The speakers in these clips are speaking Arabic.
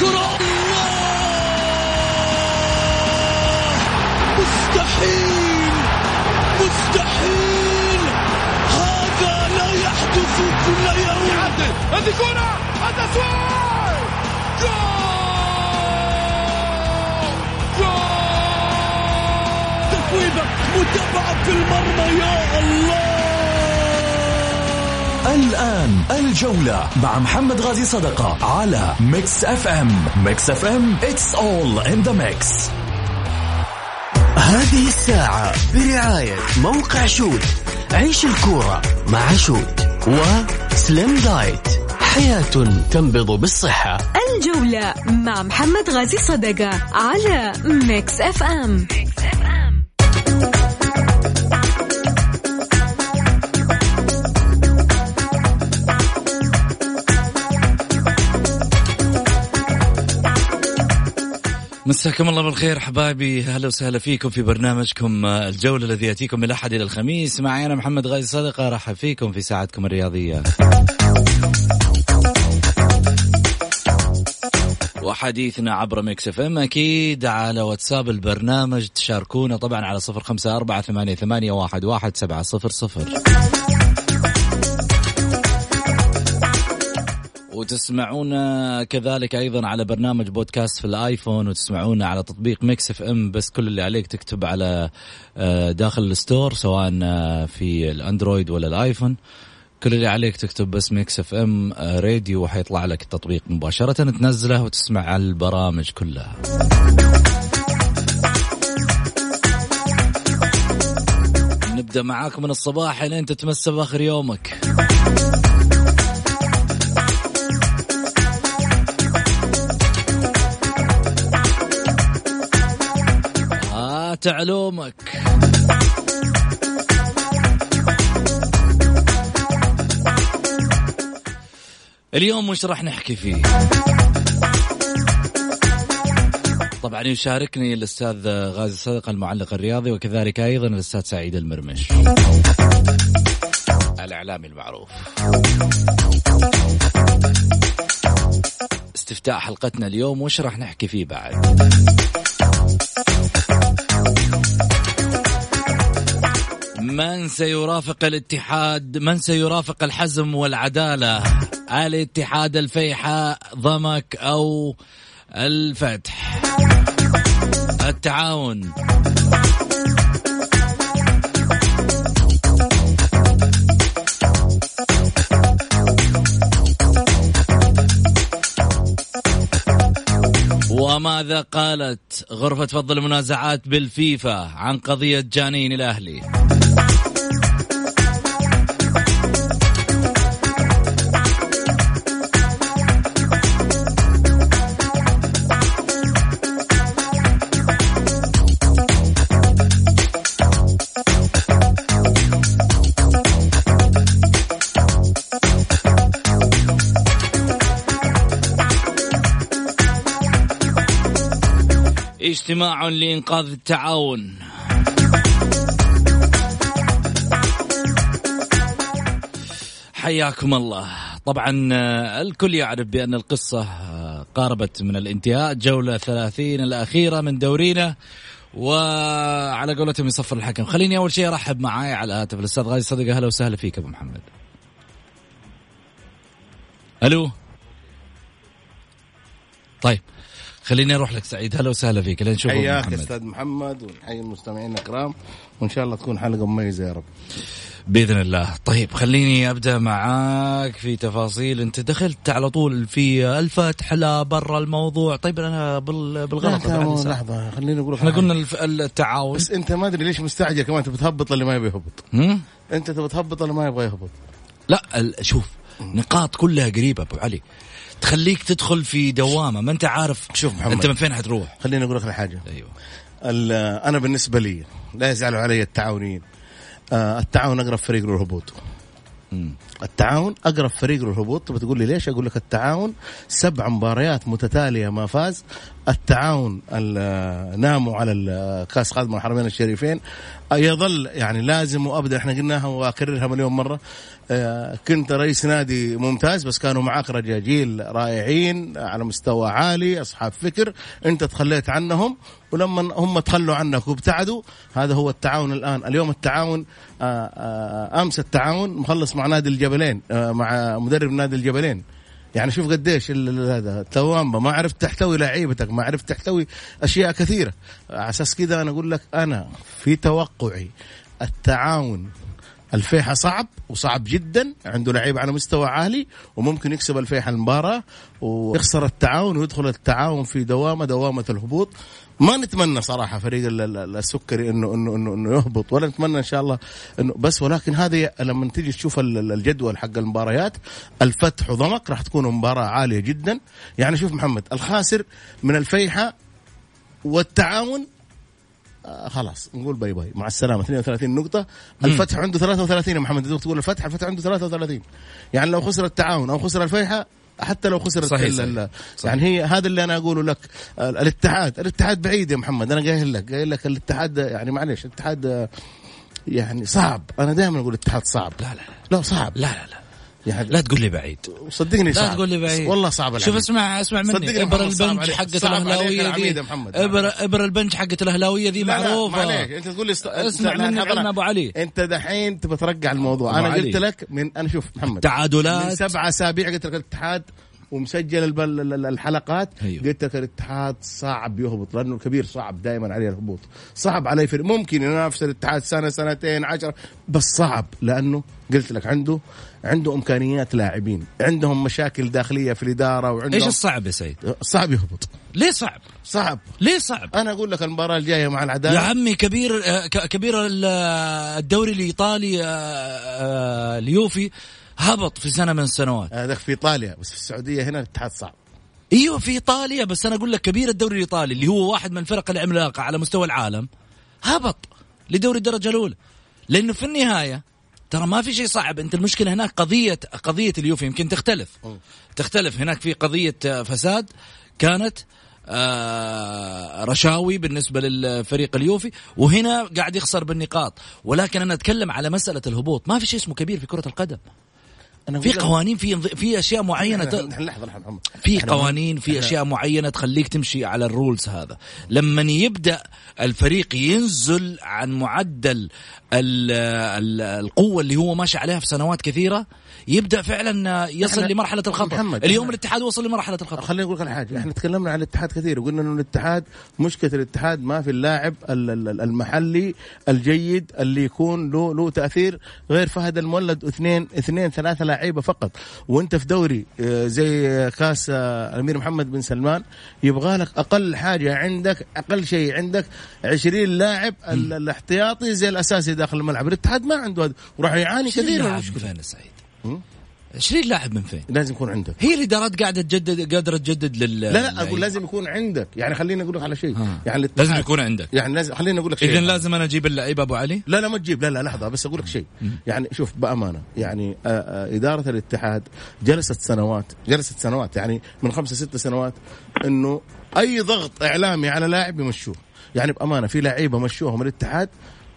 الكرة مستحيل! مستحيل! هذا لا يحدث كل يوم! هذه كرة! التسويق جول! جول! تفويضة متابعة في المرمى يا الله! الآن الجولة مع محمد غازي صدقة على Mix FM Mix FM it's all in the mix. هذه الساعة برعاية موقع شوت. عيش الكورة مع شوت وسليم diet حياة تنبض بالصحة. الجولة مع محمد غازي صدقة على Mix FM مساكم الله بالخير حبايبي أهلا وسهلا فيكم في برنامجكم الجولة الذي يأتيكم من الأحد إلى الخميس معي أنا محمد غازي صدقه أرحب فيكم في ساعتكم الرياضية. وحديثنا عبر Mix FM أكيد على واتساب البرنامج تشاركونا طبعا على صفر خمسة أربعة ثمانية, ثمانية واحد, واحد سبعة صفر صفر وتسمعونا كذلك أيضا على برنامج بودكاست في الآيفون وتسمعونا على تطبيق Mix FM بس كل اللي عليك تكتب على آه، داخل ال store سواء آه، في الأندرويد ولا الآيفون. كل اللي عليك تكتب بس Mix FM آه، راديو وحيطلع لك التطبيق مباشرة تنزله وتسمع البرامج كلها. نبدأ معاكم من الصباح لين تتمسى بآخر يومك. علومك. اليوم وش راح نحكي فيه؟ طبعا يشاركني الأستاذ غازي صدقه المعلق الرياضي وكذلك أيضا الأستاذ سعيد المرمش. الإعلامي المعروف. استفتاء حلقتنا اليوم وش راح نحكي فيه بعد؟ من سيرافق الاتحاد من سيرافق الحزم والعدالة؟ الاتحاد الفيحاء ضمك أو الفتح؟ التعاون. وماذا قالت غرفة فض المنازعات بالفيفا عن قضية جانين الأهلي؟ اجتماع لإنقاذ التعاون. حياكم الله. طبعا آه، الكل يعرف بأن القصة آه، قاربت من الانتهاء جولة ثلاثين الأخيرة من دورينا. وعلى قولتهم يصفر الحكم. خليني أول شيء أرحب معاي على الهاتف الأستاذ غازي صدقة أهلا وسهلا فيك أبو محمد. ألو؟ طيب. خليني أروح لك سعيد. هلا وسهلا فيك. لين نشوف أبو حياك محمد. أستاذ محمد ونحيي المستمعين الكرام وإن شاء الله تكون حلقة مميزة يا رب. بإذن الله. طيب خليني أبدأ معاك في تفاصيل. أنت دخلت على طول في الفتح لا برا الموضوع. طيب أنا بال- بالغلط لا،. لحظة خليني أقول لك إحنا. قلنا التعاون. بس أنت ما أدري ليش مستعجل كمان تبي تهبط اللي ما يبي يهبط؟ هم؟ أنت تبي تهبط اللي ما يبغى يهبط؟ لا ال- شوف نقاط كلها قريبة أبو علي. تخليك تدخل في دوامة. ما انت عارف شوف محمد. انت من فين حتروح. خليني أقول لك على حاجة. أيوه. أنا بالنسبة لي لا يزعلوا علي التعاونيين آه، التعاون أقرب فريق للهبوط. التعاون. أقرب فريق للهبوط. تبى تقول لي ليش؟ أقول لك التعاون. سبع مباريات متتالية ما فاز. التعاون ال- ناموا على كأس خادم الحرمين الشريفين. يظل يعني لازم وأبدأ. إحنا قلناها واكررها مليون مرة. آه، كنت رئيس نادي ممتاز بس كانوا معك رجاجيل رائعين على مستوى عالي أصحاب فكر. أنت تخليت عنهم. ولما هم تخلوا عنك وابتعدوا هذا هو التعاون الآن. اليوم التعاون آه، آه، أمس التعاون مخلص مع نادي الجبلين آه، مع مدرب نادي الجبلين. يعني شوف قديش هذا توامبا ما عرفت تحتوي لعيبتك ما عرفت تحتوي أشياء كثيرة. على أساس كذا أنا أقول لك أنا في توقعي التعاون الفيحة صعب وصعب جدا عنده لعيب على مستوى عالي وممكن يكسب الفيحة المباراة ويخسر التعاون ويدخل التعاون في دوامة دوامة الهبوط. ما نتمنى صراحة فريق ال- ال- السكري انه انه انه, إنه يهبط ولا نتمنى إن شاء الله انه بس ولكن هذه لما تيجي تشوف ال- ال- الجدول حق المباريات الفتح وضمك راح تكون مباراة عالية جدا. يعني شوف محمد الخاسر من الفيحة والتعاون آه خلاص نقول bye bye. مع السلامة 32 نقطة. الفتح عنده 33 يا محمد تقول الفتح الفتح عنده 33 يعني لو خسر التعاون أو خسر الفيحة حتى لو خسر صحيح، صحيح. ال- صحيح. يعني هي هذا اللي أنا أقوله لك. الاتحاد الاتحاد بعيد يا محمد أنا قايل لك قايل لك الاتحاد يعني معلش الاتحاد يعني صعب. أنا دائما أقول الاتحاد صعب. لا لا. لا صعب. لا لا لا. لا تقول لي بعيد صدقني لا صعب تقول لي بعيد والله صعب شوف العميد. اسمع اسمع مني صدقني إبر البنج. حقت الأهلاوية دي محمد. إبر إبر البنج حقت الأهلاوية دي لا لا معروفة ما عليك أنت تقول لي است... اسمع مني. علم أبو علي. أنت دحين تبى ترجع الموضوع أنا علي. قلت لك من أنا شوف محمد من تعادلات سبعة أسابيع قلت لك الاتحاد ومسجل الحلقات أيوه. قلت لك الاتحاد صعب يهبط لأنه الكبير صعب دائما عليه الهبوط صعب عليه فريق ممكن ينافس الاتحاد سنة سنتين عشر بس صعب لأنه قلت لك عنده عنده إمكانيات لاعبين عندهم مشاكل داخلية في الإدارة وعندهم إيش الصعب يا سيد؟ صعب يهبط ليه صعب؟ صعب ليه صعب؟ أنا أقول لك المباراة الجاية مع يا العداله عمي كبير آه، كبير ال- الدوري الإيطالي آه، آه، اليوفي هبط في سنة من السنوات. هذاك في إيطاليا بس في السعودية هنا الاتحاد صعب. أيوه في إيطاليا بس أنا أقول لك كبير الدوري الإيطالي اللي هو واحد من الفرق العملاقه على مستوى العالم هبط لدوري الدرجة الأولى. لأنه في النهاية ترى ما في شيء صعب. أنت المشكلة هناك قضية قضية اليوفي يمكن تختلف. تختلف. هناك في قضية آه، فساد كانت آه رشاوي بالنسبة للفريق اليوفي وهنا قاعد يخسر بالنقاط. ولكن أنا أتكلم على مسألة الهبوط. ما في شيء اسمه كبير في كرة القدم. في قوانين في في أشياء معينة ت- لحظة لحظة في قوانين في أشياء معينة تخليك تمشي على الرولز هذا. لما يبدأ الفريق ينزل عن معدل ال ال القوة اللي هو ماشي عليها في سنوات كثيرة يبدأ فعلا يصل إحنا- لمرحلة الخطر. محمد، اليوم إحنا- الاتحاد وصل لمرحلة الخطر. خليني أقول لك حاجة. إحنا تكلمنا عن الاتحاد كثير وقلنا إنه الاتحاد مشكلة الاتحاد ما في اللاعب ال- ال- المحلي الجيد اللي يكون له له تأثير غير فهد المولد اثنين اثنين ثلاثة لعيبة فقط. وأنت في دوري آه، زي كاس آه، الامير محمد بن سلمان يبغى لك أقل حاجة عندك أقل شيء عندك 20 لاعب ال- الاحتياطي زي الأساسي داخل الملعب. الاتحاد ما عنده هذا وراح يعاني كثير من المشكلة. سعيد؟ هم؟ 20 لاعب من فين؟ لازم يكون عندك. هي الادارات قاعدة تجدد قادرة تجدد لل لا لا أقول لازم يكون عندك. يعني خليني أقول لك على شيء. ها. يعني الاتحاد. لازم يكون عندك. يعني لازم خليني أقول لك شيء. اذا لازم أنا أجيب اللعيبه أبو علي؟ لا لا ما تجيب. لا لا لحظة بس أقول لك شيء. يعني شوف بأمانة يعني آه، آه، إدارة الاتحاد جلست سنوات جلست سنوات يعني من خمسة ستة سنوات إنه أي ضغط إعلامي على لاعب يمشوه يعني بأمانة في لعيبة مشوهم الاتحاد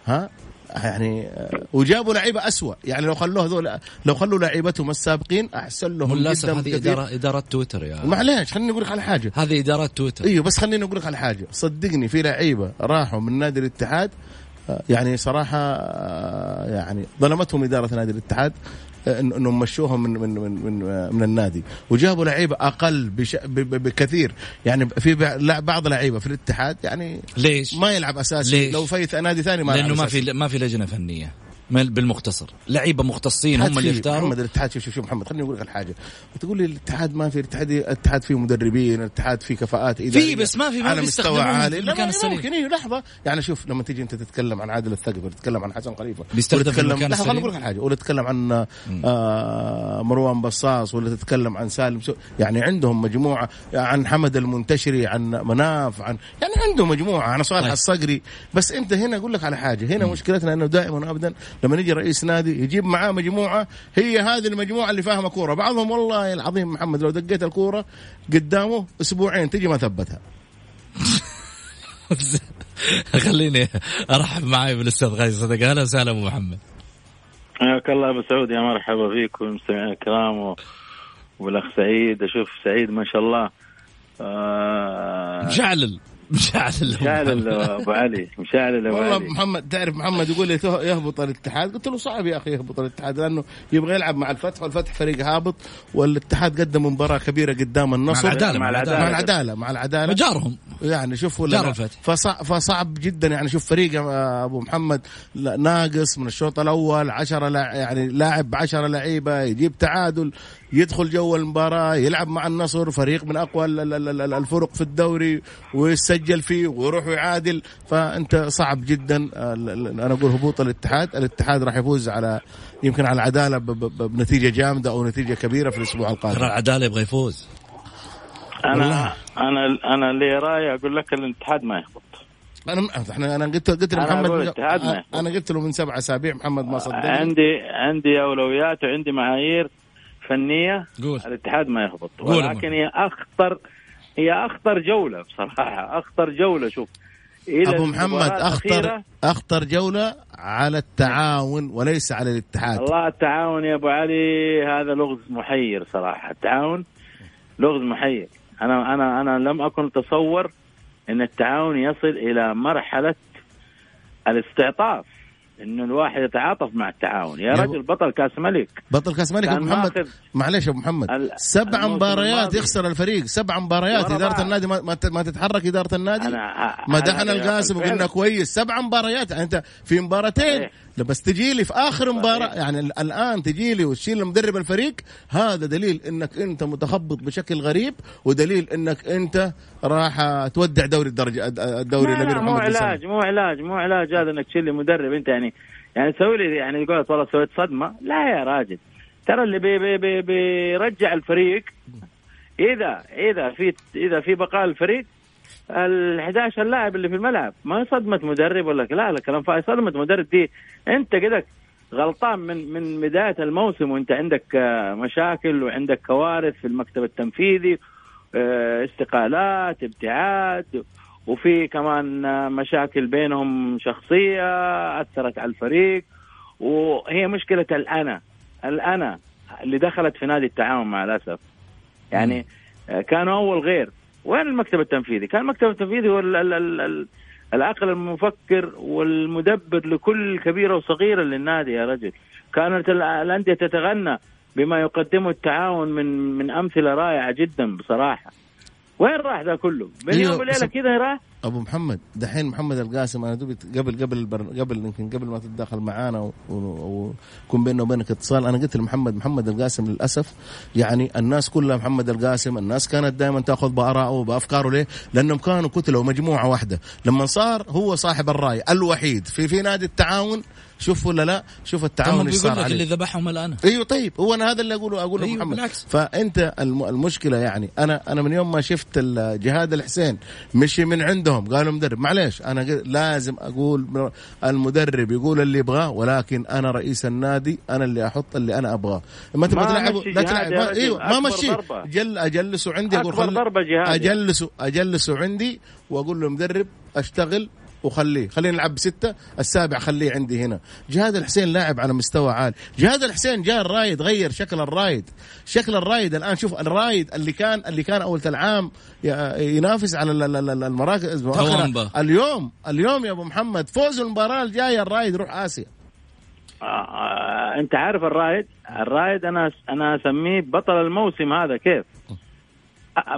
ها؟ يعني آه، وجابوا لعيبة أسوأ. يعني لو خلوه هذول لو خلوا لعيبتهم السابقين احسن لهم للاسف هذه. اداره ادارات تويتر يا معليش خليني أقول لك على حاجة. هذه ادارات تويتر. إيوه بس خليني أقول لك على حاجة. صدقني في لعيبة راحوا من نادي الاتحاد آه، يعني صراحة آه، يعني ظلمتهم إدارة نادي الاتحاد. آه، إنهم مشوهم من من من من, من النادي وجابوا لعيبة أقل بش ب- ب- بكثير يعني في بعض لعيبة في الاتحاد يعني ليش؟ ما يلعب أساسي ليش؟ لو في نادي ثاني ما لأنه ما. في ما في لجنة فنية بالمختصر. لعيبة مختصين هم اللي يختاروا. محمد الاتحاد شوف شوف شوف محمد خليني أقول لك حاجة تقول لي الاتحاد ما في الاتحاد الاتحاد فيه مدربين الاتحاد فيه كفاءات اداريه بس ما في- ما على مستوى في عالي. لا السليم. ممكن إيه لحظة. يعني شوف لما تيجي أنت تتكلم عن عادل الثقفي تتكلم عن حسن خليفة بيستخدم في تتكلم- لحظة، خليني؟ أقول لك حاجة. ولا تتكلم عن آه مروان بصاص ولا تتكلم عن سالم سو يعني عندهم مجموعة عن حمد المنتشري عن مناف عن يعني عندهم مجموعة عن صالح طيب. الصقري. بس أنت هنا أقول لك على حاجة. هنا مشكلتنا أنه دائما وابدا لما يجي رئيس نادي يجيب معاه مجموعة هي هذه المجموعة اللي فاهمة كورة. بعضهم والله العظيم محمد لو دقيت الكورة قدامه أسبوعين تجي ما ثبتها. خليني أرحب معي بالأستاذ غازي صدق أهلا وسهلا أبو محمد. حياك الله أبو سعود. يا مرحبا فيكم المستمعين الكرام و... والأخ سعيد. أشوف سعيد ما شاء الله. آه... مشعلل. مشعلل مشعلل ابو علي. مشعلل ابو والله علي. محمد تعرف محمد يقول لي يهبط الاتحاد. قلت له صعب يا أخي يهبط الاتحاد لأنه يبغى يلعب مع الفتح والفتح فريق هابط والاتحاد قدم مباراة كبيرة قدام النصر. العدالة، مع مع العدالة. العدالة مع العدالة. جارهم يعني شوف ولا جار. الفتح. فصع فصعب جدا. يعني شوف فريق أبو محمد ناقص من الشوط الأول 10 لا يعني لاعب 10 لعيبة يجيب تعادل. يدخل جو المباراة يلعب مع النصر فريق من أقوى ال- ال- ال- ال- الفرق في الدوري ويسجل فيه ويروح ويعادل. فأنت صعب جدا أنا أقول هبوط الاتحاد الاتحاد راح يفوز على يمكن على العدالة ب- ب- ب- بنتيجة جامدة أو نتيجة كبيرة في الأسبوع ترى القادم العدالة يبغى يفوز. أنا أنا أنا اللي رأيي أقول لك الاتحاد ما يهبط. أنا إحنا أنا قلت قلت أنا لمحمد. أنا قلت له من سبع أسابيع محمد ما صدقني عندي عندي أولويات وعندي معايير. فنية قول. الاتحاد ما يهبط. ولكن هي اخطر هي أخطر جولة بصراحة. أخطر جولة شوف. أبو محمد اخطر أخطر جولة على التعاون وليس على الاتحاد. الله التعاون يا أبو علي هذا لغز محير صراحة. التعاون لغز محير. أنا أنا أنا لم أكن أتصور إن التعاون يصل إلى مرحلة الاستعطاف. إنه الواحد يتعاطف مع التعاون. يا رجل بطل كاس ملك. بطل كاس ملك ابو محمد. يا أبو محمد. سبع مباريات. يخسر الفريق. سبع مباريات. إدارة. النادي ما, ما تتحرك إدارة النادي؟ أنا- مدحنا القاسم. وقلنا كويس. سبع مباريات. يعني أنت في مباراتين. بس تجي لي في آخر مباراة يعني ال- الآن تجي لي وتشيل مدرب الفريق هذا دليل إنك أنت متخبط بشكل غريب ودليل إنك أنت راح تودع دوري الدرجة الدوري لا لا مو. علاج مو علاج مو علاج هذا إنك تشيل لي مدرب. أنت يعني يعني تسوي لي يعني يقول والله سويت صدمة. لا يا راجل. ترى اللي بي بي بي بيرجع الفريق إذا إذا في إذا في بقاء الفريق ال 11 لاعب اللي في الملعب. ما صدمه مدرب ولا لا لا كلام فاضي. صدمه مدرب دي. انت كده غلطان من من بداية الموسم وانت عندك آه، مشاكل وعندك كوارث في المكتب التنفيذي آه، استقالات ابتعاد وفي كمان آه، مشاكل بينهم شخصية أثرت على الفريق. وهي مشكلة الأنا. الأنا اللي دخلت في نادي التعاون مع الأسف. يعني كانوا أول غير. وين المكتب التنفيذي؟ كان المكتب التنفيذي هو ال- ال- ال- ال- العقل المفكر والمدبر لكل كبيرة وصغيرة للنادي يا رجل كانت ال- الأندية تتغنى بما يقدمه التعاون من من أمثلة رائعة جدا بصراحة وين راح ذا كله؟ من أيوه، يوم وليلة بس- كذا راح أبو محمد دحين محمد القاسم أنا دوبي قبل قبل البر... قبل يمكن قبل ما تتدخل معانا ويكون بيننا وبينك اتصال أنا قلت لمحمد محمد القاسم للأسف يعني الناس كلها محمد القاسم الناس كانت دائما تأخذ بارائه وبافكاره ليه؟ لأنهم كانوا كتلة ومجموعة واحدة لما صار هو صاحب الرأي الوحيد في في نادي التعاون شوف ولا لا شوف التعاون إيش بيقول صار لك عليه اللي ذبحهم الآن أيوه طيب هو أنا هذا اللي اقوله أقوله أيوه، محمد بالعكس. فأنت الم- المشكلة يعني أنا أنا من يوم ما شفت جهاد الحسين مشي من عندهم قالوا مدرب معليش أنا لازم أقول المدرب يقول اللي يبغاه ولكن أنا رئيس النادي أنا اللي أحط اللي أنا أبغاه ما تبغى مشي لا تلعب ما. أيوه ما مشي. جل أجلسه عندي أقول جهاد. اجلسه أجلسه عندي وأقول له مدرب أشتغل وخليه. خلينا نلعب بستة السابع خليه عندي هنا. جهاد الحسين لاعب على مستوى عالي جهاد الحسين جاء الرايد غير شكل الرايد. شكل الرايد الآن شوف الرايد اللي كان اللي كان أول العام ي- ينافس على ال- ال- ال- المراكز. اليوم اليوم يا أبو محمد فوز المباراة الجاية الرايد يروح آسيا. آه أنت عارف الرايد؟ الرايد أنا أنا أسميه بطل الموسم هذا كيف؟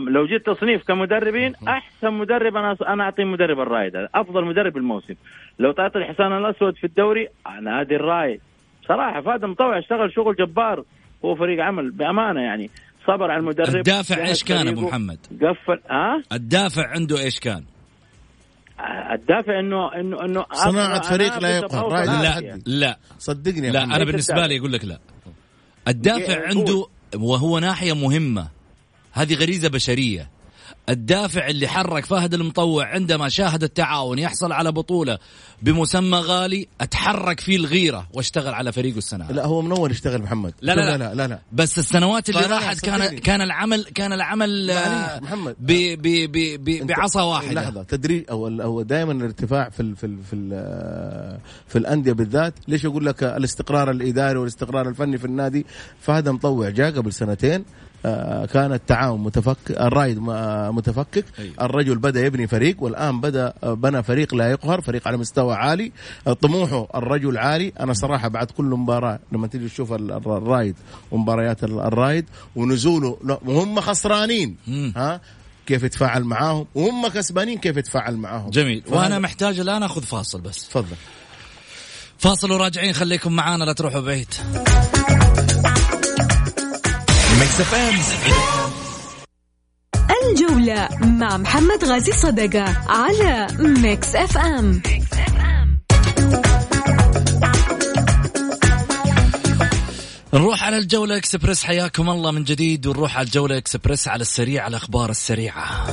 لو جيت تصنيف كمدربين أحسن مدرب أنا أنا أعطي مدرب الرايد هذا أفضل مدرب الموسم لو تعطي الحصان الأسود في الدوري نادي الرايد صراحة فهد مطوع اشتغل شغل جبار هو فريق عمل بأمانة يعني صبر على المدرب الدافع إيش كان أبو محمد؟ قفل ها الدافع عنده إيش كان؟ الدافع إنه إنه إنه صناعة أبغى فريق لا يقهر. لا لا آسيا. لا صدقني لا. أنا بالنسبة. لي أقول لك لا الدافع. عنده وهو ناحية مهمة هذه غريزة بشرية الدافع اللي حرك فهد المطوع عندما شاهد التعاون يحصل على بطولة بمسمى غالي أتحرك فيه الغيرة واشتغل على فريقه السنة لا هو من أول يشتغل محمد لا لا لا, لا, لا, لا. بس السنوات اللي راحت كان. كان العمل كان العمل آه، محمد. ب ب ب ب أنت- بعصا واحدة لحظة تدريج أو هو دائما الارتفاع في ال في ال في ال في الأندية بالذات ليش أقول لك الاستقرار الإداري والاستقرار الفني في النادي فهذا مطوع جاء قبل سنتين آه، كان التعاون متفك الرايد م- متفكك. الرجل بدأ يبني فريق والآن بدأ آه، بنى فريق لا يقهر فريق على مستوى عالي. آه، طموحه الرجل عالي. أنا صراحة بعد كل مباراة لما تيجي تشوف ال- ال- الرايد ومباريات ال- الرايد ونزوله وهم خسرانين. مم. ها؟ كيف يتفاعل معاهم؟ وهم كسبانين كيف يتفاعل معاهم؟ جميل. وأنا محتاج الآن أخذ فاصل بس. تفضل. فاصل وراجعين خليكم معانا لا تروحوا بعيد. Mix FM الجولة مع محمد غازي صدقة على Mix FM نروح على الجولة اكسبرس حياكم الله من جديد ونروح على الجولة اكسبرس على السريع الأخبار السريعة.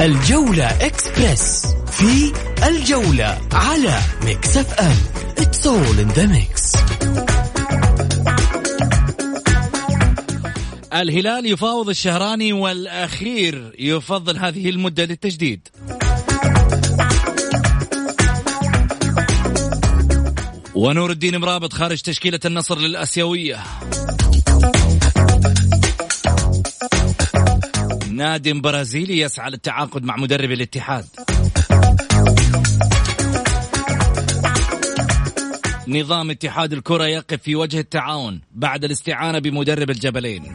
الجولة إكسبرس في الجولة على Mix FM It's all in the mix. الهلال يفاوض الشهراني والأخير يفضل هذه المدة للتجديد. ونور الدين مرابط خارج تشكيلة النصر للآسيوية. نادي برازيلي يسعى للتعاقد مع مدرب الاتحاد. نظام اتحاد الكرة يقف في وجه التعاون بعد الاستعانة بمدرب الجبلين.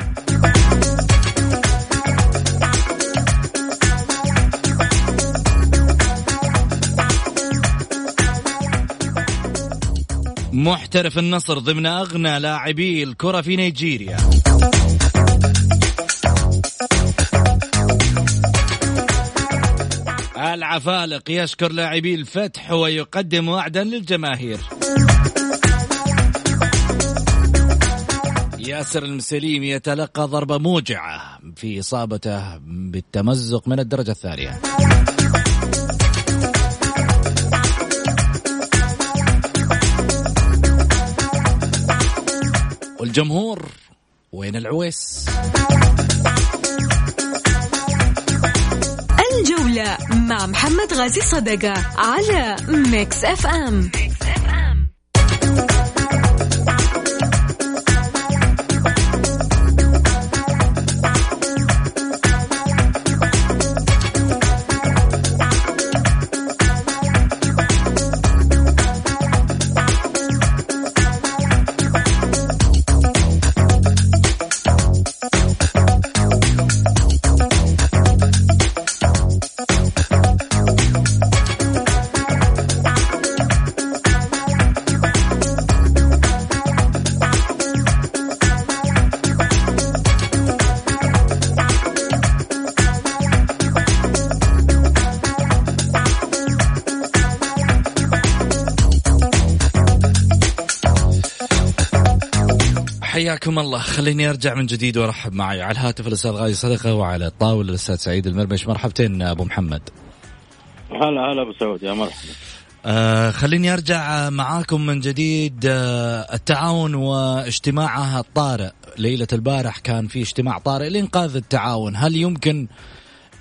محترف النصر ضمن أغنى لاعبي الكرة في نيجيريا. العفالق يشكر لاعبي الفتح ويقدم وعدا للجماهير. ياسر المسليم يتلقى ضربة موجعة في إصابته بالتمزق من الدرجة الثانية. والجمهور وين العويس؟ الجولة مع محمد غازي صدقة على ميكس أف أم. حياكم الله. خليني أرجع من جديد وأرحب معي على الهاتف الأستاذ غازي صدقة وعلى الطاولة الأستاذ سعيد المرمش. مرحبتين أبو محمد. هلا هلا أبو سعود يا مرحبا. آه خليني أرجع معاكم من جديد. آه التعاون واجتماعها الطارئ ليلة البارح كان في اجتماع طارئ لإنقاذ التعاون. هل يمكن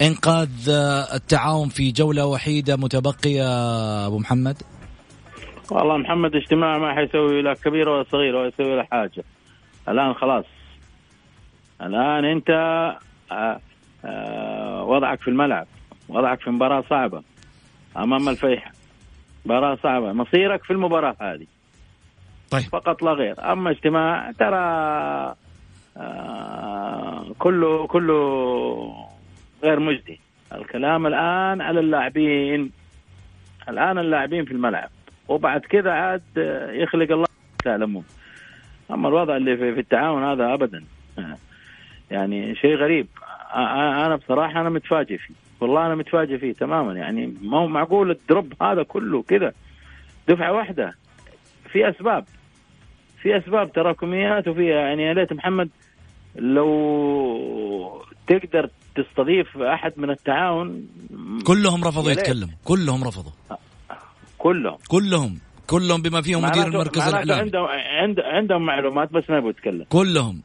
إنقاذ آه التعاون في جولة وحيدة متبقية أبو محمد؟ والله محمد اجتماع ما حيسوي لا كبير ولا صغير ولا يسوي له حاجة. الآن خلاص. الآن أنت آه، آه، وضعك في الملعب وضعك في مباراة صعبة أمام الفيحة. مباراة صعبة مصيرك في المباراة هذه. طيب. فقط لا غير. أما اجتماع ترى آه، كله كله غير مجدي. الكلام الآن على اللاعبين. الآن اللاعبين في الملعب. وبعد كذا عاد يخلق الله تعلمون. أما الوضع اللي في, في التعاون هذا ابدا. يعني شيء غريب. أنا بصراحة أنا متفاجئ فيه. والله أنا متفاجئ فيه تماما. يعني ما هو معقول الدروب هذا كله كذا؟ دفعة واحدة. في أسباب. في أسباب تراكميات وفيها يعني يا ليت محمد لو تقدر تستضيف أحد من التعاون كلهم رفضوا. يتكلموا. كلهم رفضوا. كلهم. كلهم. كلهم بما فيهم مدير المركز الإعلامي. عندهم عند عندهم معلومات بس ما يبغوا يتكلم كلهم.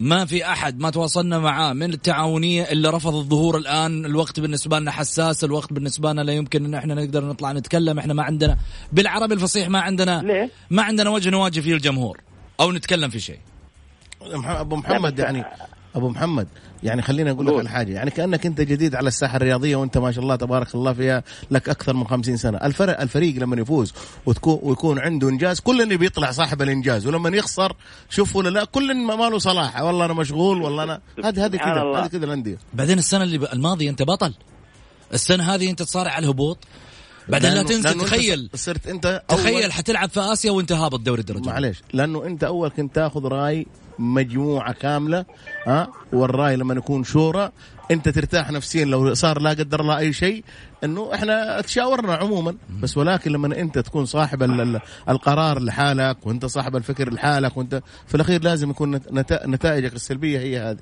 ما في أحد ما تواصلنا معاه من التعاونية إلا رفض الظهور الآن. الوقت بالنسبة لنا حساس الوقت بالنسبة لنا لا يمكن إن إحنا نقدر نطلع نتكلم. إحنا ما عندنا بالعربي الفصيح ما عندنا ليه؟ ما عندنا وجه نواجه فيه الجمهور. أو نتكلم في شيء. أبو محمد يعني أبو محمد. يعني خليني أقول لك. على حاجة يعني كأنك أنت جديد على الساحة الرياضية وأنت ما شاء الله تبارك الله فيها لك أكثر من 50 سنة. الفرق الفريق لما يفوز وتكون ويكون عنده إنجاز كل اللي بيطلع صاحب الإنجاز. ولما يخسر شوف ولا لا كل ما ما له صلاح. والله أنا مشغول والله أنا هذه هذه كذا. هذه كذا الأندية. بعدين السنة اللي الماضية أنت بطل. السنة هذه أنت تصارع على الهبوط. بعدين لا تنسى تخيل. صرت أنت تخيل حتلعب في آسيا وانت هابط دوري الدرجة. معليش. لأنه أنت أول كنت تاخذ رأي مجموعة كاملة ها؟ والرأي لما يكون شورى أنت ترتاح نفسيا لو صار لا قدر الله أي شيء إنه إحنا تشاورنا عموما. بس ولكن لما أنت تكون صاحب ال- ال- القرار لحالك وأنت صاحب الفكر لحالك وأنت في الأخير لازم يكون نت- نت- نتائجك السلبية هي هذه.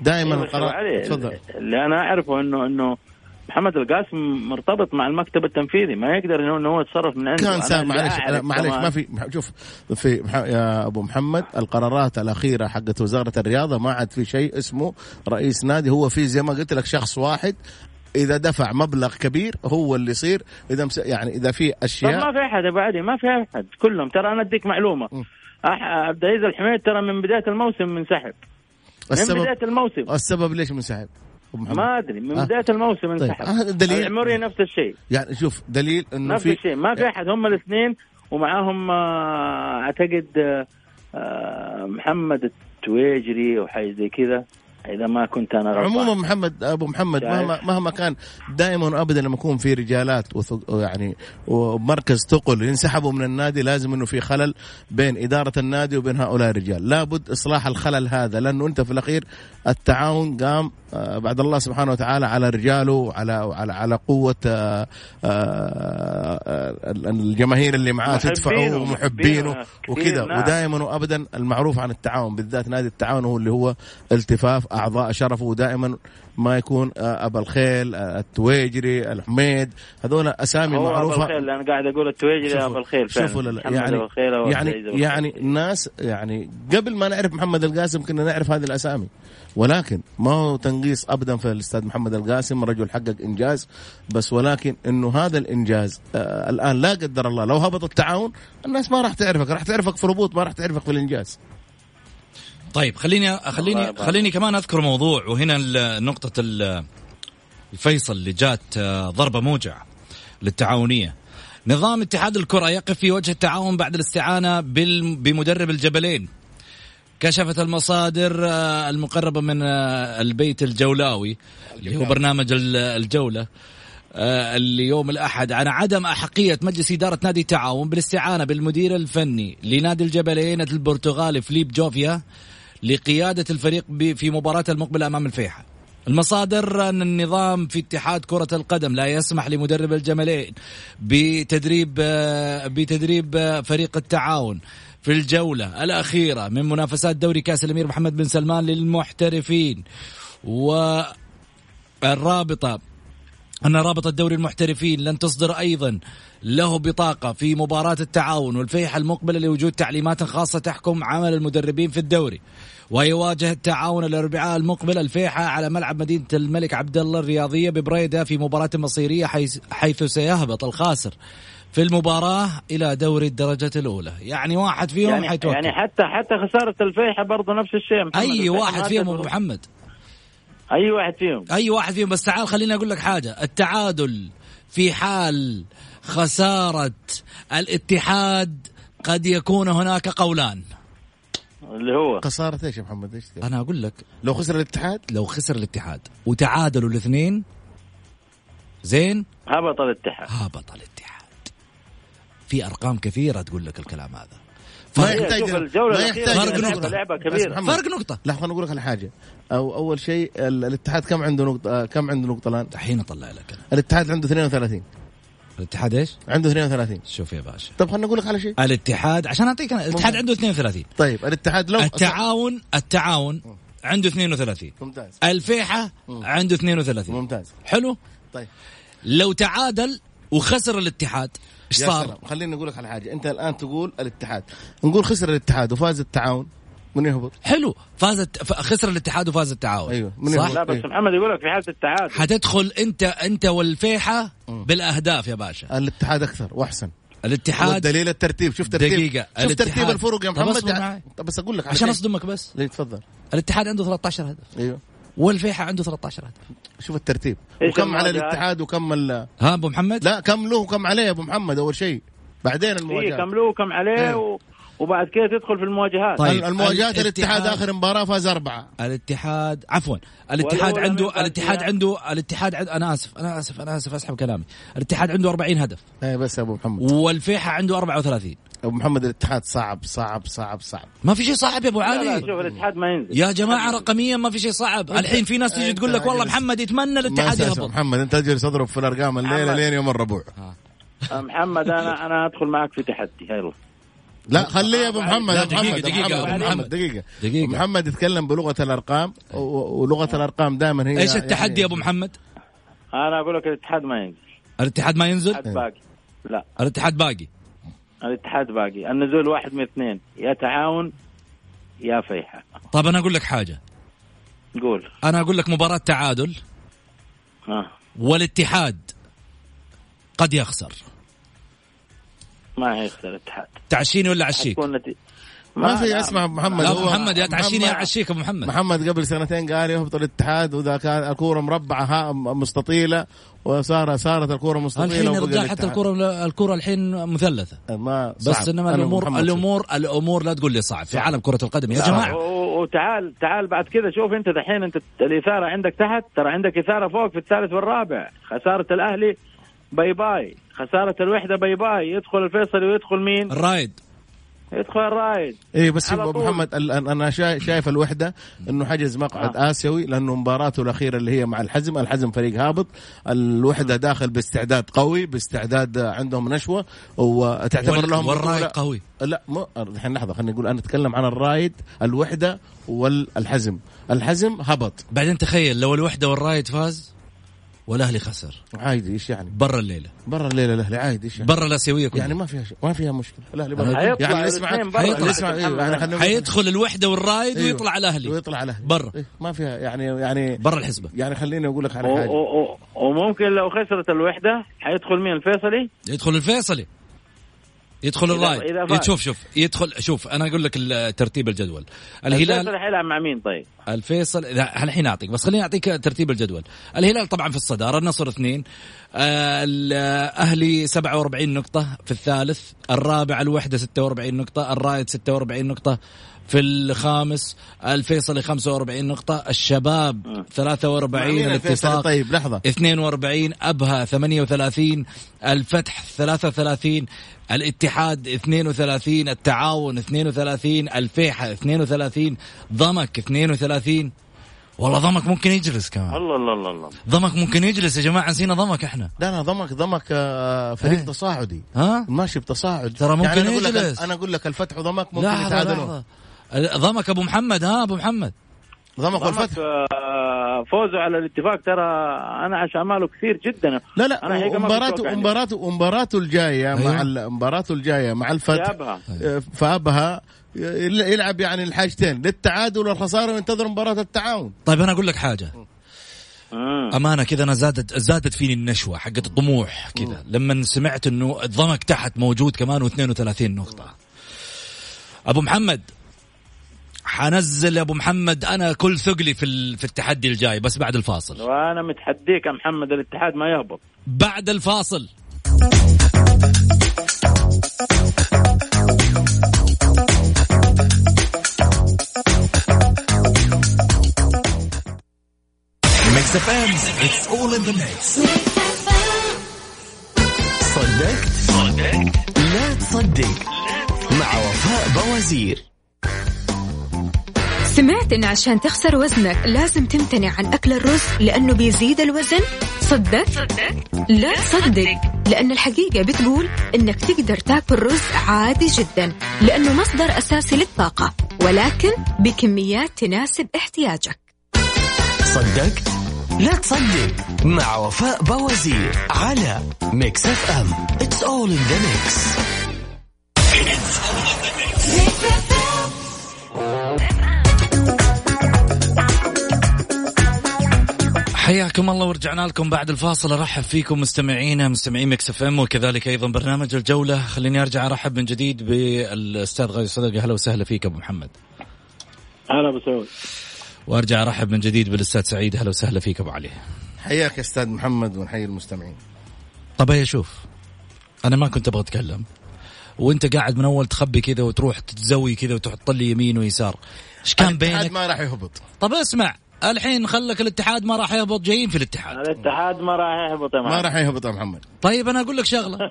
دائما أيوة، القرار تفضل. اللي أنا أعرفه انه إنه محمد القاسم مرتبط مع المكتب التنفيذي ما يقدر انه هو يتصرف من عنده. كان معلش معلش ما في شوف في يا أبو محمد القرارات الأخيرة حقت وزارة الرياضة ما عاد في شيء اسمه رئيس نادي هو في زي ما قلت لك شخص واحد إذا دفع مبلغ كبير هو اللي يصير إذا مس... يعني إذا في طب اشياء ما في أحد يا أبو علي ما في أحد كلهم. ترى أنا أديك معلومة. أح- عبد العزيز الحميد ترى من بداية الموسم منسحب. من السبب بداية الموسم. السبب ليش منسحب؟ محمد. ما أدري من آه. بداية الموسم طيب، انسحب. هذا دليل. العموري نفس الشيء. يعني شوف دليل إنه نفس في الشيء. ما في أحد هم الاثنين ومعاهم آه، أعتقد آه، آه، محمد التويجري أو حاجة زي كذا. إذا ما كنت أنا غلطان عموما محمد أبو محمد؟ مهما مهما كان دائما ابدا لما يكون في رجالات وثق- يعني ومركز ثقل ينسحبوا من النادي لازم إنه في خلل بين إدارة النادي وبين هؤلاء الرجال، لابد إصلاح الخلل هذا لأنه أنت في الأخير التعاون قام آه، بعد الله سبحانه وتعالى على رجاله وعلى على على قوة آه، آه، الجماهير اللي معاه تدفعه ومحبينه محبينه وكذا. ودائما وابدا المعروف عن التعاون بالذات نادي التعاون هو اللي هو التفاف أعضاء شرفه ودائما ما يكون آه، ابا الخيل آه، التويجري الحميد هذول أسامي هو أبو معروفة الخيل أنا قاعد أقول التويجري أبو الخيل. شوفوا يعني يعني يعني. الناس يعني قبل ما نعرف محمد القاسم كنا نعرف هذه الأسامي ولكن ما هو تنقيص ابدا في الأستاذ محمد القاسم رجل حقق إنجاز بس ولكن إنه هذا الإنجاز آه الآن لا قدر الله لو هبط التعاون الناس ما راح تعرفك راح تعرفك في الهبوط ما راح تعرفك في الإنجاز طيب خليني خليني. خليني كمان أذكر موضوع وهنا ال- الفيصل اللي جات آه، ضربة موجع للتعاونية. نظام اتحاد الكرة يقف في وجه التعاون بعد الاستعانة بال- بمدرب الجبلين. كشفت المصادر آه، المقربة من آه، البيت الجولاوي اللي هو برنامج ال- الجولة آه، اليوم الأحد عن عدم أحقية مجلس إدارة نادي التعاون بالاستعانة بالمدير الفني لنادي الجبلين البرتغالي فليب جوفيا لقيادة الفريق في مباراة المقبلة أمام الفيحة المصادر أن النظام في اتحاد كرة القدم لا يسمح لمدرب الجملين بتدريب بتدريب فريق التعاون في الجولة الأخيرة من منافسات دوري كأس الأمير محمد بن سلمان للمحترفين والرابطة أن رابطة دوري المحترفين لن تصدر أيضا. له بطاقة في مباراة التعاون والفيحة المقبلة لوجود تعليمات خاصة تحكم عمل المدربين في الدوري. ويواجه التعاون الأربعاء المقبل الفيحة على ملعب مدينة الملك عبد الله الرياضية ببريدة في مباراة مصيرية حيث, حيث سيهبط الخاسر. في المباراة إلى دوري الدرجة الأولى. يعني واحد فيهم يعني حيتوقف يعني حتى حتى خسارة الفيحة برضه نفس الشيء. أي واحد فيهم. أبو محمد. أي واحد فيهم. أي واحد فيهم. بس تعال خليني أقول لك حاجة. التعادل في حال خسارة الاتحاد قد يكون هناك قولان. اللي هو. خسارة إيش يا محمد؟ إيش أنا أقول لك. لو خسر الاتحاد؟ لو خسر الاتحاد. وتعادلوا الاثنين. زين؟ هبط الاتحاد. هبط الاتحاد. في أرقام كثيرة تقول لك الكلام هذا. ما فرق, يحتاج ما يحتاج فرق محمد، فرق نقطة. لحظه خليني أقول لك على حاجة. أو أول شيء ال- الاتحاد كم عنده نقطة؟ آه، كم عنده نقطة الآن؟ الحين أطلع لك أنا. الاتحاد عنده 32 الاتحاد إيش؟ عنده 32 شوف يا باشا. طب خلينا نقول لك على شيء. الاتحاد عشان أعطيك أنا، الاتحاد ممتاز. عنده 32 طيب الاتحاد لو التعاون التعاون عنده 32 ممتاز. الفيحة عنده 32 ممتاز. حلو؟ طيب. لو تعادل وخسر الاتحاد. إيش يا صار؟ سلام. خليني أقول لك على حاجة. أنت الآن تقول الاتحاد. نقول خسر الاتحاد وفاز التعاون. من يهبط؟ حلو. فازت خسر الاتحاد وفاز التعاون. أيوة، من صح؟ يهبط؟ لا بس إيه. محمد يقول لك في حالة التعادل حتدخل أنت أنت والفيحة بالأهداف يا باشا. الاتحاد أكثر وأحسن. الاتحاد والدليل الترتيب. شوف ترتيب. دقيقة، شوف الاتحاد- ترتيب الفرق يا محمد. طب بس أقول لك على عشان. أصدمك بس. ليه تفضل. الاتحاد عنده 13 هدف. أيوه. والفيحة عنده 13 هدف شوف الترتيب وكم على؟ الاتحاد وكم ال... ها أبو محمد؟ لا كم له وكم عليه أبو محمد أول شيء بعدين إيه المواجهات كم له وكم عليه إيه. و... وبعد كده تدخل في المواجهات. طيب. المواجهات الاتحاد الاتحاد- آخر مباراة فاز أربعة. الاتحاد عفوا. الاتحاد عنده الاتحاد. عنده الاتحاد عنده أنا آسف أنا آسف أنا آسف أسحب كلامي. الاتحاد عنده 40 هدف. إيه بس يا أبو محمد. والفيحة عنده 34 أبو محمد الاتحاد صعب صعب صعب صعب. ما في شيء صعب يا أبو لا لا علي. شوف الاتحاد ما ينزل. يا جماعة رقميا ما في شيء صعب. الحين في ناس تيجي تقول لك والله محمد يتمنى الاتحاد يهبط. محمد. أنت تجلس تضرب في الأرقام الليلة. لين يوم الربوع. محمد أنا أنا أدخل معك في تحدي. يلا. لا خليه يا أبو محمد دقيقة، محمد دقيقة، محمد، أبو محمد. دقيقة. دقيقة. محمد يتكلم بلغة الأرقام و- ولغة الأرقام دائما هي إيش التحدي يعني يا أبو محمد؟ أنا أقول لك الاتحاد ما ينزل. الاتحاد ما ينزل؟ الاتحاد باقي. لا. الاتحاد باقي. الاتحاد باقي. النزول واحد من اثنين يا تعاون يا فيحة. طب أنا أقول لك حاجة. قول. أنا أقول لك مباراة تعادل. ها والاتحاد قد يخسر. ما هيخسر الاتحاد تعشيني ولا عشيك؟ نتيجة ما في لا، اسمع محمد. ابو هو محمد يا تعشيني يا محمد- عشيك أبو محمد. محمد قبل سنتين قال يهبط الاتحاد وإذا كان الكورة مربعة ها مستطيلة وصار صارت الكورة مستطيلة الحين رجال حتى. الكره الكره الحين مثلثة. ما بس صعب. إنما أنا الأمور ومحمد الأمور الأمور لا تقول لي صعب. في عالم كرة القدم يا صعب. جماعة. وتعال تعال بعد كذا شوف أنت دحين أنت الإثارة عندك تحت ترى عندك إثارة فوق في الثالث والرابع. خسارة الأهلي bye bye. خسارة الوحدة bye bye. يدخل الفيصلي ويدخل مين؟ الرائد. يدخل الرائد. إيه بس أبو. محمد أنا شا- شايف الوحدة إنه حجز مقعد آسيوي لأنه مباراته الأخيرة اللي هي مع الحزم، الحزم فريق هابط، الوحدة داخل باستعداد قوي، باستعداد عندهم نشوة وتعتبر لهم والرايد قوي. لا مو الحين لحظة خلينا نقول أنا أتكلم عن الرايد، الوحدة والحزم، الحزم هبط. بعدين تخيل لو الوحدة والرايد فاز والأهلي خسر عادي إيش يعني؟ برا الليلة برا الليلة الأهلي عادي إيش يعني؟ برا الاسيويه كلها يعني ما فيها شيء ما فيها مشكلة الأهلي برا يعني اسمع. حيطلع. اسمع إيه، حيدخل الوحدة والرايد أيوه. ويطلع الأهلي ويطلع على الأهلي برا. إيه، ما فيها يعني يعني برا الحسبة يعني خليني أقول لك على حاجة وممكن لو خسرت الوحدة حيدخل مين الفيصلي؟ يدخل الفيصلي يدخل إذا فاز. شوف شوف. يدخل شوف أنا أقول لك ترتيب الجدول. الهلال الفيصلي حيلعب مع مين طيب؟ الفيصل لا، الحين أعطيك بس خليني أعطيك ترتيب الجدول. الهلال طبعا في الصدارة النصر اثنين. آه، الأهلي 47 نقطة في الثالث. الرابع الوحدة 46 نقطة. الرايد 46 نقطة. في الخامس الفيصلي 45 نقطة الشباب 43 مين الفيصلي الاتفاق طيب لحظة. 42 أبها 38 الفتح 33 الاتحاد 32 التعاون 32 الفيحة 32 ضمك 32 والله ضمك ممكن يجلس كمان. الله الله الله الله. ضمك ممكن يجلس يا جماعة نسينا ضمك إحنا. لا لا ضمك ضمك آه، فريق إيه. تصاعدي. ها؟ ماشي بتصاعد. ترى ممكن يعني أنا أقول لك يجلس. أنا أقول لك الفتح وضمك ممكن لحظة يتعادلون. لحظة. ضمك أبو محمد ها أبو محمد. ضمك والفتح. آه، فوزه على الاتفاق ترى أنا عشان اماله كثير جدا. لا لا أنا هيك ما مباراته مباراته مباراته الجاية أيوه. مع مباراته الجاية مع الفتح. آه، فأبها. يل- يلعب يعني الحاجتين للتعادل والخسارة وينتظر مباراة التعاون. طيب أنا أقول لك حاجة. مم. أمانة كذا أنا زادت زادت فيني النشوة حقت الطموح كذا لما سمعت إنه الضمك تحت موجود كمان و32 نقطة. أبو محمد حنزل يا أبو محمد أنا كل ثقلي في ال- في التحدي الجاي بس بعد الفاصل. وأنا متحديك يا محمد الاتحاد ما يهبط. بعد الفاصل. Mix FM It's all in the mix صدقت صدقت لا تصدق مع وفاء بوازير. سمعت إن عشان تخسر وزنك لازم تمتنع عن أكل الرز لأنه بيزيد الوزن؟ صدقت؟ لا تصدق لأن الحقيقة بتقول إنك تقدر تاكل رز عادي جدا لأنه مصدر أساسي للطاقة ولكن بكميات تناسب احتياجك صدقت؟ لا تصدق مع وفاء بوازير على Mix FM It's all in the mix حياكم الله ورجعنا لكم بعد الفاصل. أرحب فيكم مستمعينا مستمعين Mix FM وكذلك أيضا برنامج الجولة. خليني أرجع أرحب من جديد بالأستاذ غازي صدقه أهلا وسهلا فيك أبو محمد. هلا أبو سعود. وأرجع أرحب من جديد بالأستاذ سعيد. أهلا وسهلا فيك أبو علي. حياك يا أستاذ محمد ونحيي المستمعين. طب هي شوف أنا ما كنت أبغى أتكلم. وأنت قاعد من أول تخبي كذا وتروح تتزوي كذا وتحط لي يمين ويسار. إيش كان بينك؟ ما راح يهبط. طب اسمع الحين خلك الاتحاد ما راح يهبط جايين في الاتحاد. الاتحاد ما راح يهبط يا ما معلم. راح يهبط يا محمد. طيب أنا أقول لك شغلة.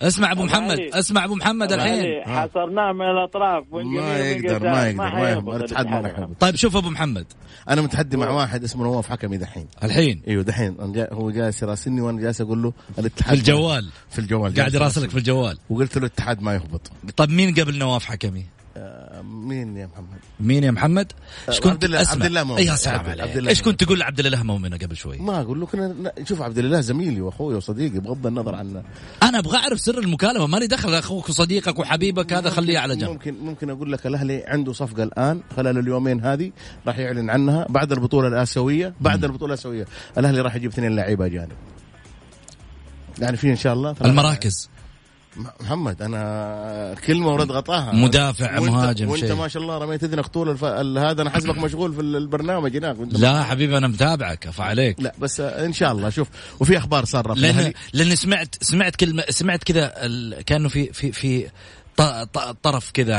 اسمع أبو محمد اسمع أبو محمد الحين. علي، حصرناه من الأطراف ما يقدر. ما يقدر ما يهبط الاتحاد ما راح يهبط. طيب شوف أبو محمد. أنا متحدي مع واحد اسمه نواف حكمي دحين. الحين. إيوه دحين. هو جالس يراسلني وأنا جالس أقول له في الاتحاد الجوال. في الجوال. قاعد يراسلك في الجوال. وقلت له الاتحاد ما يهبط. طب مين قبل نواف حكمي؟ آه، مين يا محمد؟ مين يا محمد؟ إيش كنت عبد الله- عبد الله مؤمن. يا سلام عليك الله إيش. كنت تقول لعبد الاله مؤمنه قبل شوي؟ ما أقول له كنا شوف عبد الله زميلي وأخوي وصديقي بغض النظر عن أنا أبغى أعرف سر المكالمة مالي دخل أخوك وصديقك وحبيبك هذا خليه على جنب ممكن ممكن أقول لك الأهلي عنده صفقة الآن خلال اليومين هذه راح يعلن عنها بعد البطولة الآسيوية بعد البطولة الآسيوية الأهلي راح يجيب اثنين لعيبه اجانب يعني في إن شاء الله. المراكز محمد أنا كلمه ورد غطاها مدافع، وإنت- مهاجم، وأنت شيء. ما شاء الله رميت إذنك طول الف... ال- هذا أنا حسبك مشغول في البرنامج هناك وأنت لا حبيبي أنا متابعك أفا عليك لا بس إن شاء الله شوف وفي أخبار في لأن. لأن سمعت سمعت كلمه سمعت كذا ال- كأنه في في في طرف كذا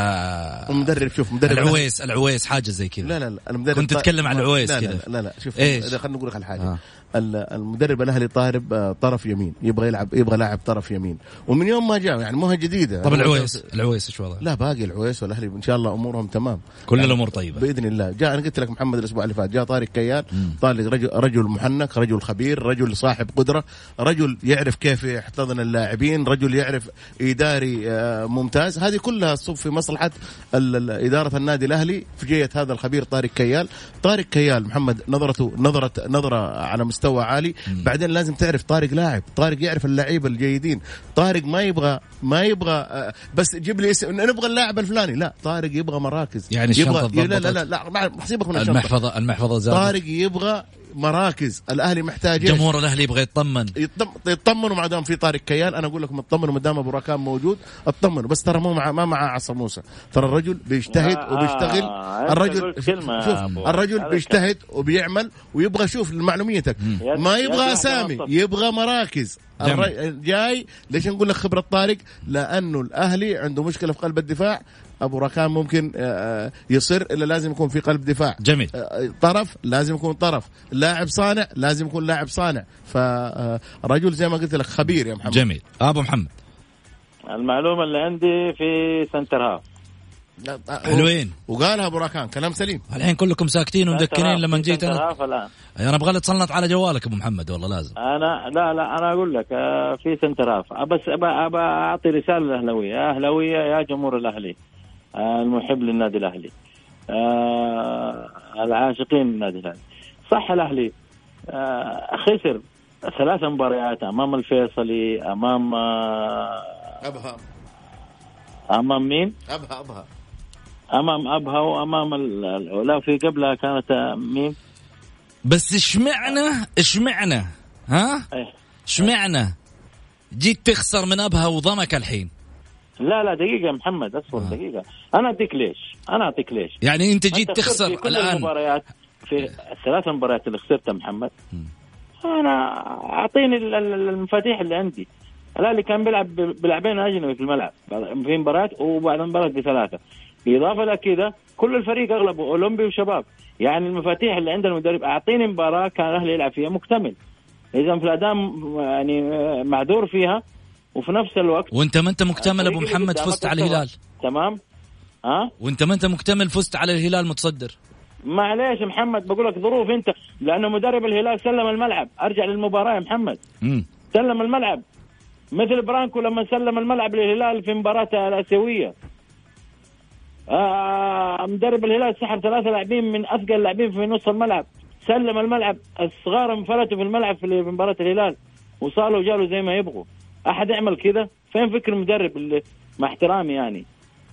المدرب شوف مدرب العويس العويس حاجة زي كذا لا لا لا المدرب كنت تتكلم عن العويس لا لا, كذا. لا لا لا شوف إيش؟ خلينا نقول لك على حاجة آه. المدرب الأهلي طارب آه، طرف يمين. يبغى يلعب يبغى لاعب طرف يمين. ومن يوم ما جاء يعني مو جديدة. طب العويس العويس إيش وضعه؟ لا باقي العويس والأهلي إن شاء الله أمورهم تمام. كل الأمور طيبة. بإذن الله. جاء أنا قلت لك محمد الأسبوع اللي فات جاء طارق كيال طارق رجل رجل محنك رجل خبير رجل صاحب قدرة رجل يعرف كيف يحتضن اللاعبين رجل يعرف إداري آه، ممتاز. هذه كلها تصب في مصلحة إدارة النادي الأهلي في جهة هذا الخبير طارق كيال. طارق كيال محمد نظرته نظره نظرة على مستوى عالي. بعدين لازم تعرف طارق لاعب. طارق يعرف اللعيبة الجيدين. طارق ما يبغى ما يبغى آه، بس جيب لي اسم. نبغى اللاعب الفلاني. لا طارق يبغى مراكز. يعني يبغى لا لا. لا, لا من الشنطة. المحفظه المحفظة زادت. طارق يبغى مراكز الأهلي محتاج؟ جمهور الأهلي يبغى يطمن. يطم- يطمنوا ما دام في طارق كيال أنا أقول لكم اطمنوا ما دام أبو راكان موجود اطمنوا. بس ترى مو مع ما مع عصر موسى. ترى الرجل بيجتهد آه، وبيشتغل. آه، الرجل شوف. الرجل بيجتهد وبيعمل ويبغى شوف معلوميتك ما يبغى أسامي. يبغى مراكز. جاي ليش نقول لك خبرة طارق؟ لأنه الأهلي عنده مشكلة في قلب الدفاع. أبو راكان ممكن آه، آه، يصر إلا لازم يكون في قلب دفاع. جميل. آه، طرف لازم يكون طرف. لاعب صانع لازم يكون لاعب صانع. فرجل زي ما قلت لك خبير يا محمد. جميل. أبو محمد. المعلومة اللي عندي في center half. حلوين. وقالها أبو راكان كلام سليم. الحين كلكم ساكتين ومدكنين لما جيت أنا. الآن. أنا أبغى تصنت على جوالك أبو محمد والله لازم. أنا لا لا أنا أقول لك في center half. بس ابى أعطي رسالة للأهلاوية. يا أهلاوية يا جمهور الأهلي. المحب للنادي الأهلي. آه، العاشقين للنادي الأهلي. صح الأهلي. آه، خسر ثلاث مباريات أمام الفيصلي أمام آه، أبها. أمام مين؟ أبها أبها. أمام أبها وأمام ال- العلا في قبلها كانت آه، مين؟ بس اشمعنى اشمعنى؟ ها؟ إيه. اشمعنى؟ جيت تخسر من أبها وضمك الحين. لا لا دقيقة يا محمد أصبر آه. دقيقة. أنا أعطيك ليش؟ أنا أعطيك ليش؟ يعني أنت جيت أنت تخسر في كل الآن. المباريات في الثلاث مباريات اللي خسرتها محمد. أنا أعطيني ال- ال- المفاتيح اللي عندي. الأهلي كان بيلعب بلاعبين أجنبي في الملعب. في مباراة وبعد المباراة بثلاثة. بالإضافة إلى كذا كل الفريق أغلبه أولمبي وشباب. يعني المفاتيح اللي عند المدرب أعطيني مباراة كان الأهلي يلعب فيها مكتمل. إذا في الأداء م- يعني معذور فيها. وفي نفس الوقت وانت ما انت مكتمل أبو محمد فزت على. الهلال. تمام؟ ها؟ وانت ما انت مكتمل فزت على الهلال متصدر. معليش محمد بقول لك ظروف انت لأنه مدرب الهلال سلم الملعب. أرجع للمباراة يا محمد. امم سلم الملعب. مثل برانكو لما سلم الملعب للهلال في مباراته الآسيوية. آه مدرب الهلال سحب ثلاثة لاعبين من أثقل اللاعبين في نص الملعب. سلم الملعب الصغار انفلتوا في الملعب في مباراة الهلال. وصالوا وجالوا زي ما يبغوا. أحد يعمل كذا؟ فين فكر المدرب اللي مع احترامي يعني؟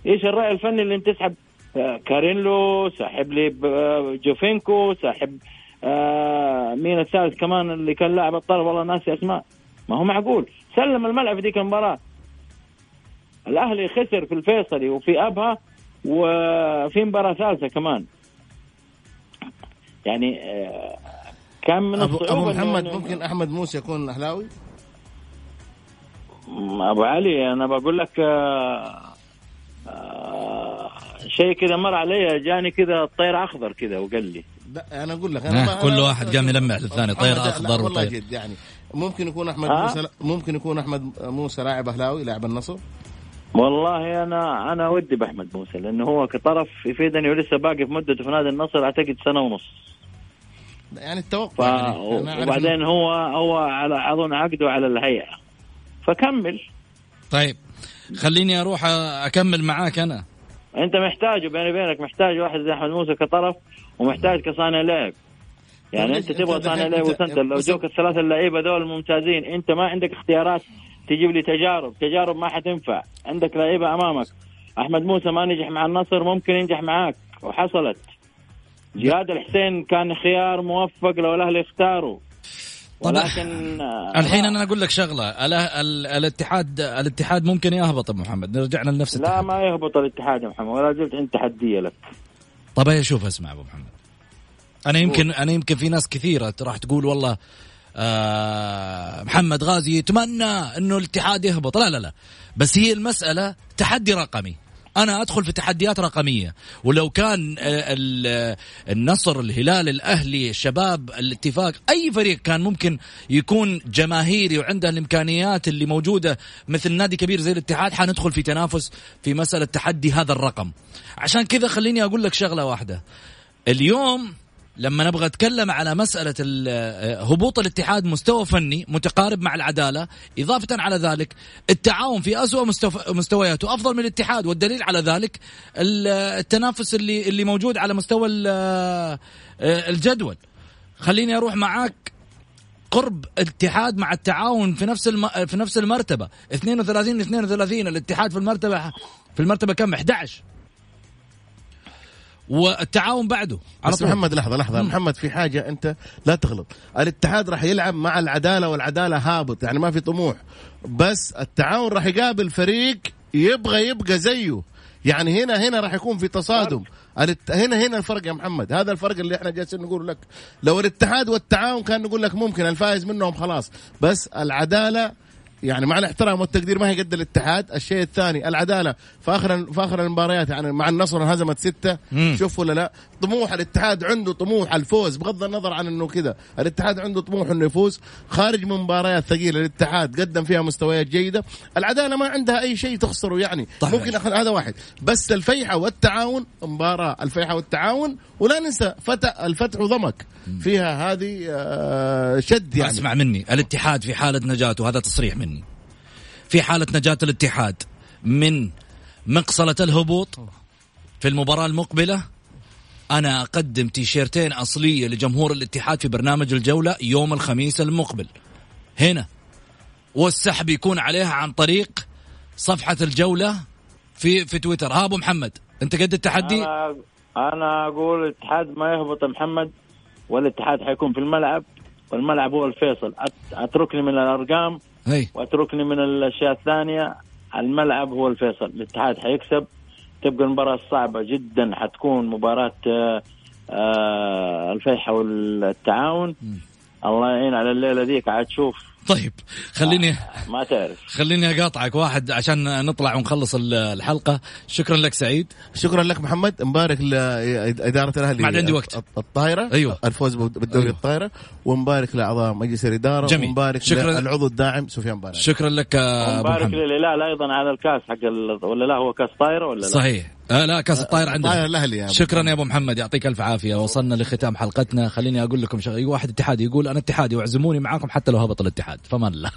إيش الرأي الفني اللي انت تسحب آه، كاريلو ساحب لي آه، جوفينكو ساحب آه مين الثالث كمان اللي كان لاعب الطرف والله ناسي أسماء. ما هو معقول. سلم الملعب في ذيك المباراة. الأهلي خسر في الفيصلي وفي أبها وفي مباراة ثالثة كمان. يعني آه كان من أبو إنه- محمد ممكن أحمد موسى يكون أهلاوي؟ أبو علي أنا بقول لك آه آه شيء كذا مر علي جاني كذا الطير أخضر كذا وقال لي لا أنا أقول لك آه، أنا كل واحد قام يلمع للثاني، طير أخضر والله وطير. جد يعني ممكن يكون أحمد ها؟ موسى ممكن يكون أحمد موسى لاعب أهلاوي لاعب النصر والله أنا أنا ودي بأحمد موسى لأنه هو كطرف يفيدني ولسه باقي في مدته في نادي النصر أعتقد سنة ونص يعني ف... التوقع يعني أنا أعرف وبعدين هو هو على أظن عقده على الهيئة فكمل. طيب خليني أروح أكمل معاك أنا. أنت محتاجه بيني وبينك محتاج واحد زي أحمد موسى كطرف ومحتاج كصانع لعب. يعني طيب أنت تبغى صانع لعب وسنتر لو جوك الثلاثة اللعيبة دول الممتازين أنت ما عندك اختيارات تجيب لي تجارب. تجارب ما حتنفع. عندك لعيبة أمامك. أحمد موسى ما نجح مع النصر ممكن ينجح معاك. وحصلت. جهاد الحسين كان خيار موفق لو الأهلي اختاره. طب ولكن آه، الحين أنا أقول لك شغلة. ال- ال- الاتحاد الاتحاد ممكن يهبط أبو محمد. رجعنا لنفس لا ما يهبط الاتحاد يا محمد ولا زلت عندي تحدية لك. طب هي شوف اسمع أبو محمد. أنا يمكن أنا يمكن في ناس كثيرة راح تقول والله آه محمد غازي يتمنى إنه الاتحاد يهبط. لا لا لا. بس هي المسألة تحدي رقمي. أنا أدخل في تحديات رقمية. ولو كان آه، ال- النصر الهلال الأهلي الشباب الاتفاق أي فريق كان ممكن يكون جماهيري وعنده الإمكانيات اللي موجودة مثل نادي كبير زي الاتحاد حندخل في تنافس في مسألة تحدي هذا الرقم. عشان كذا خليني أقول لك شغلة واحدة. اليوم لما نبغى نتكلم على مسألة ال- هبوط الاتحاد مستوى فني متقارب مع العدالة إضافة على ذلك التعاون في أسوأ مستوياته. أفضل من الاتحاد والدليل على ذلك ال- التنافس اللي اللي موجود على مستوى ال- الجدول. خليني أروح معاك قرب الاتحاد مع التعاون في نفس الم... في نفس المرتبة. 32 32 الاتحاد في المرتبة في المرتبة كم؟ 11 والتعاون بعده. على بس طول. محمد لحظة لحظة. محمد في حاجة أنت لا تغلط. الاتحاد راح يلعب مع العدالة والعدالة هابط يعني ما في طموح. بس التعاون راح يقابل فريق يبغى يبقى زيه. يعني هنا هنا راح يكون في تصادم. الات- هنا هنا الفرق يا محمد. هذا الفرق اللي إحنا جالسين نقول لك. لو الاتحاد والتعاون كان نقول لك ممكن الفائز منهم خلاص. بس العدالة يعني مع الاحترام والتقدير ما هي قد الاتحاد، الشيء الثاني العدالة في آخر في آخر المباريات يعني مع النصر انهزمت ستة. شوف ولا لا؟ طموح الاتحاد عنده طموح الفوز بغض النظر عن إنه كذا، الاتحاد عنده طموح إنه يفوز. خارج من مباريات ثقيلة الاتحاد قدم فيها مستويات جيدة، العدالة ما عندها أي شيء تخسره يعني. صحيح. ممكن أخذ هذا واحد، بس الفيحة والتعاون مباراة الفيحة والتعاون ولا ننسى فتح الفتح وضمك فيها هذه آه، شد يعني. اسمع مني. الاتحاد في حالة نجاته هذا تصريح مني. في حالة نجاة الاتحاد من مقصلة الهبوط في المباراة المقبلة أنا أقدم تيشيرتين أصلية لجمهور الاتحاد في برنامج الجولة يوم الخميس المقبل. هنا والسحب يكون عليها عن طريق صفحة الجولة في في تويتر. ها أبو محمد أنت قد التحدي؟ أنا أنا أقول الاتحاد ما يهبط محمد والاتحاد حيكون في الملعب والملعب هو الفيصل. أتركني من الأرقام هي. وأتركني من الأشياء الثانية الملعب هو الفيصل. الاتحاد حيكسب تبقى المباراة صعبة جدا حتكون مباراة آه، آه، الفيحة والتعاون. الله يعين على الليلة ذيك. عاد تشوف طيب خليني ما تعرف خليني أقاطعك واحد عشان نطلع ونخلص ال- الحلقة شكرا لك سعيد شكرا لك محمد مبارك لاداره الأهلي ما عاد عندي وقت. الطايرة أيوة. الفوز بالدوري أيوة. الطايرة ومبارك لاعضاء مجلس الإدارة جميل. ومبارك شكراً. للعضو الداعم سفيان بارك شكرا لك أبو مبارك للهلال أيضا على الكاس حق ال... ولا لا هو كاس طايرة ولا لا؟ صحيح آه لا كاس الطاير الطايره عندنا الأهلي يا أبو شكرا يا أبو محمد يعطيك ألف عافية. وصلنا لختام حلقتنا. خليني أقول لكم شغلة. واحد اتحادي يقول أنا اتحادي واعزموني معاكم حتى لو هبط الاتحاد. فمان الله.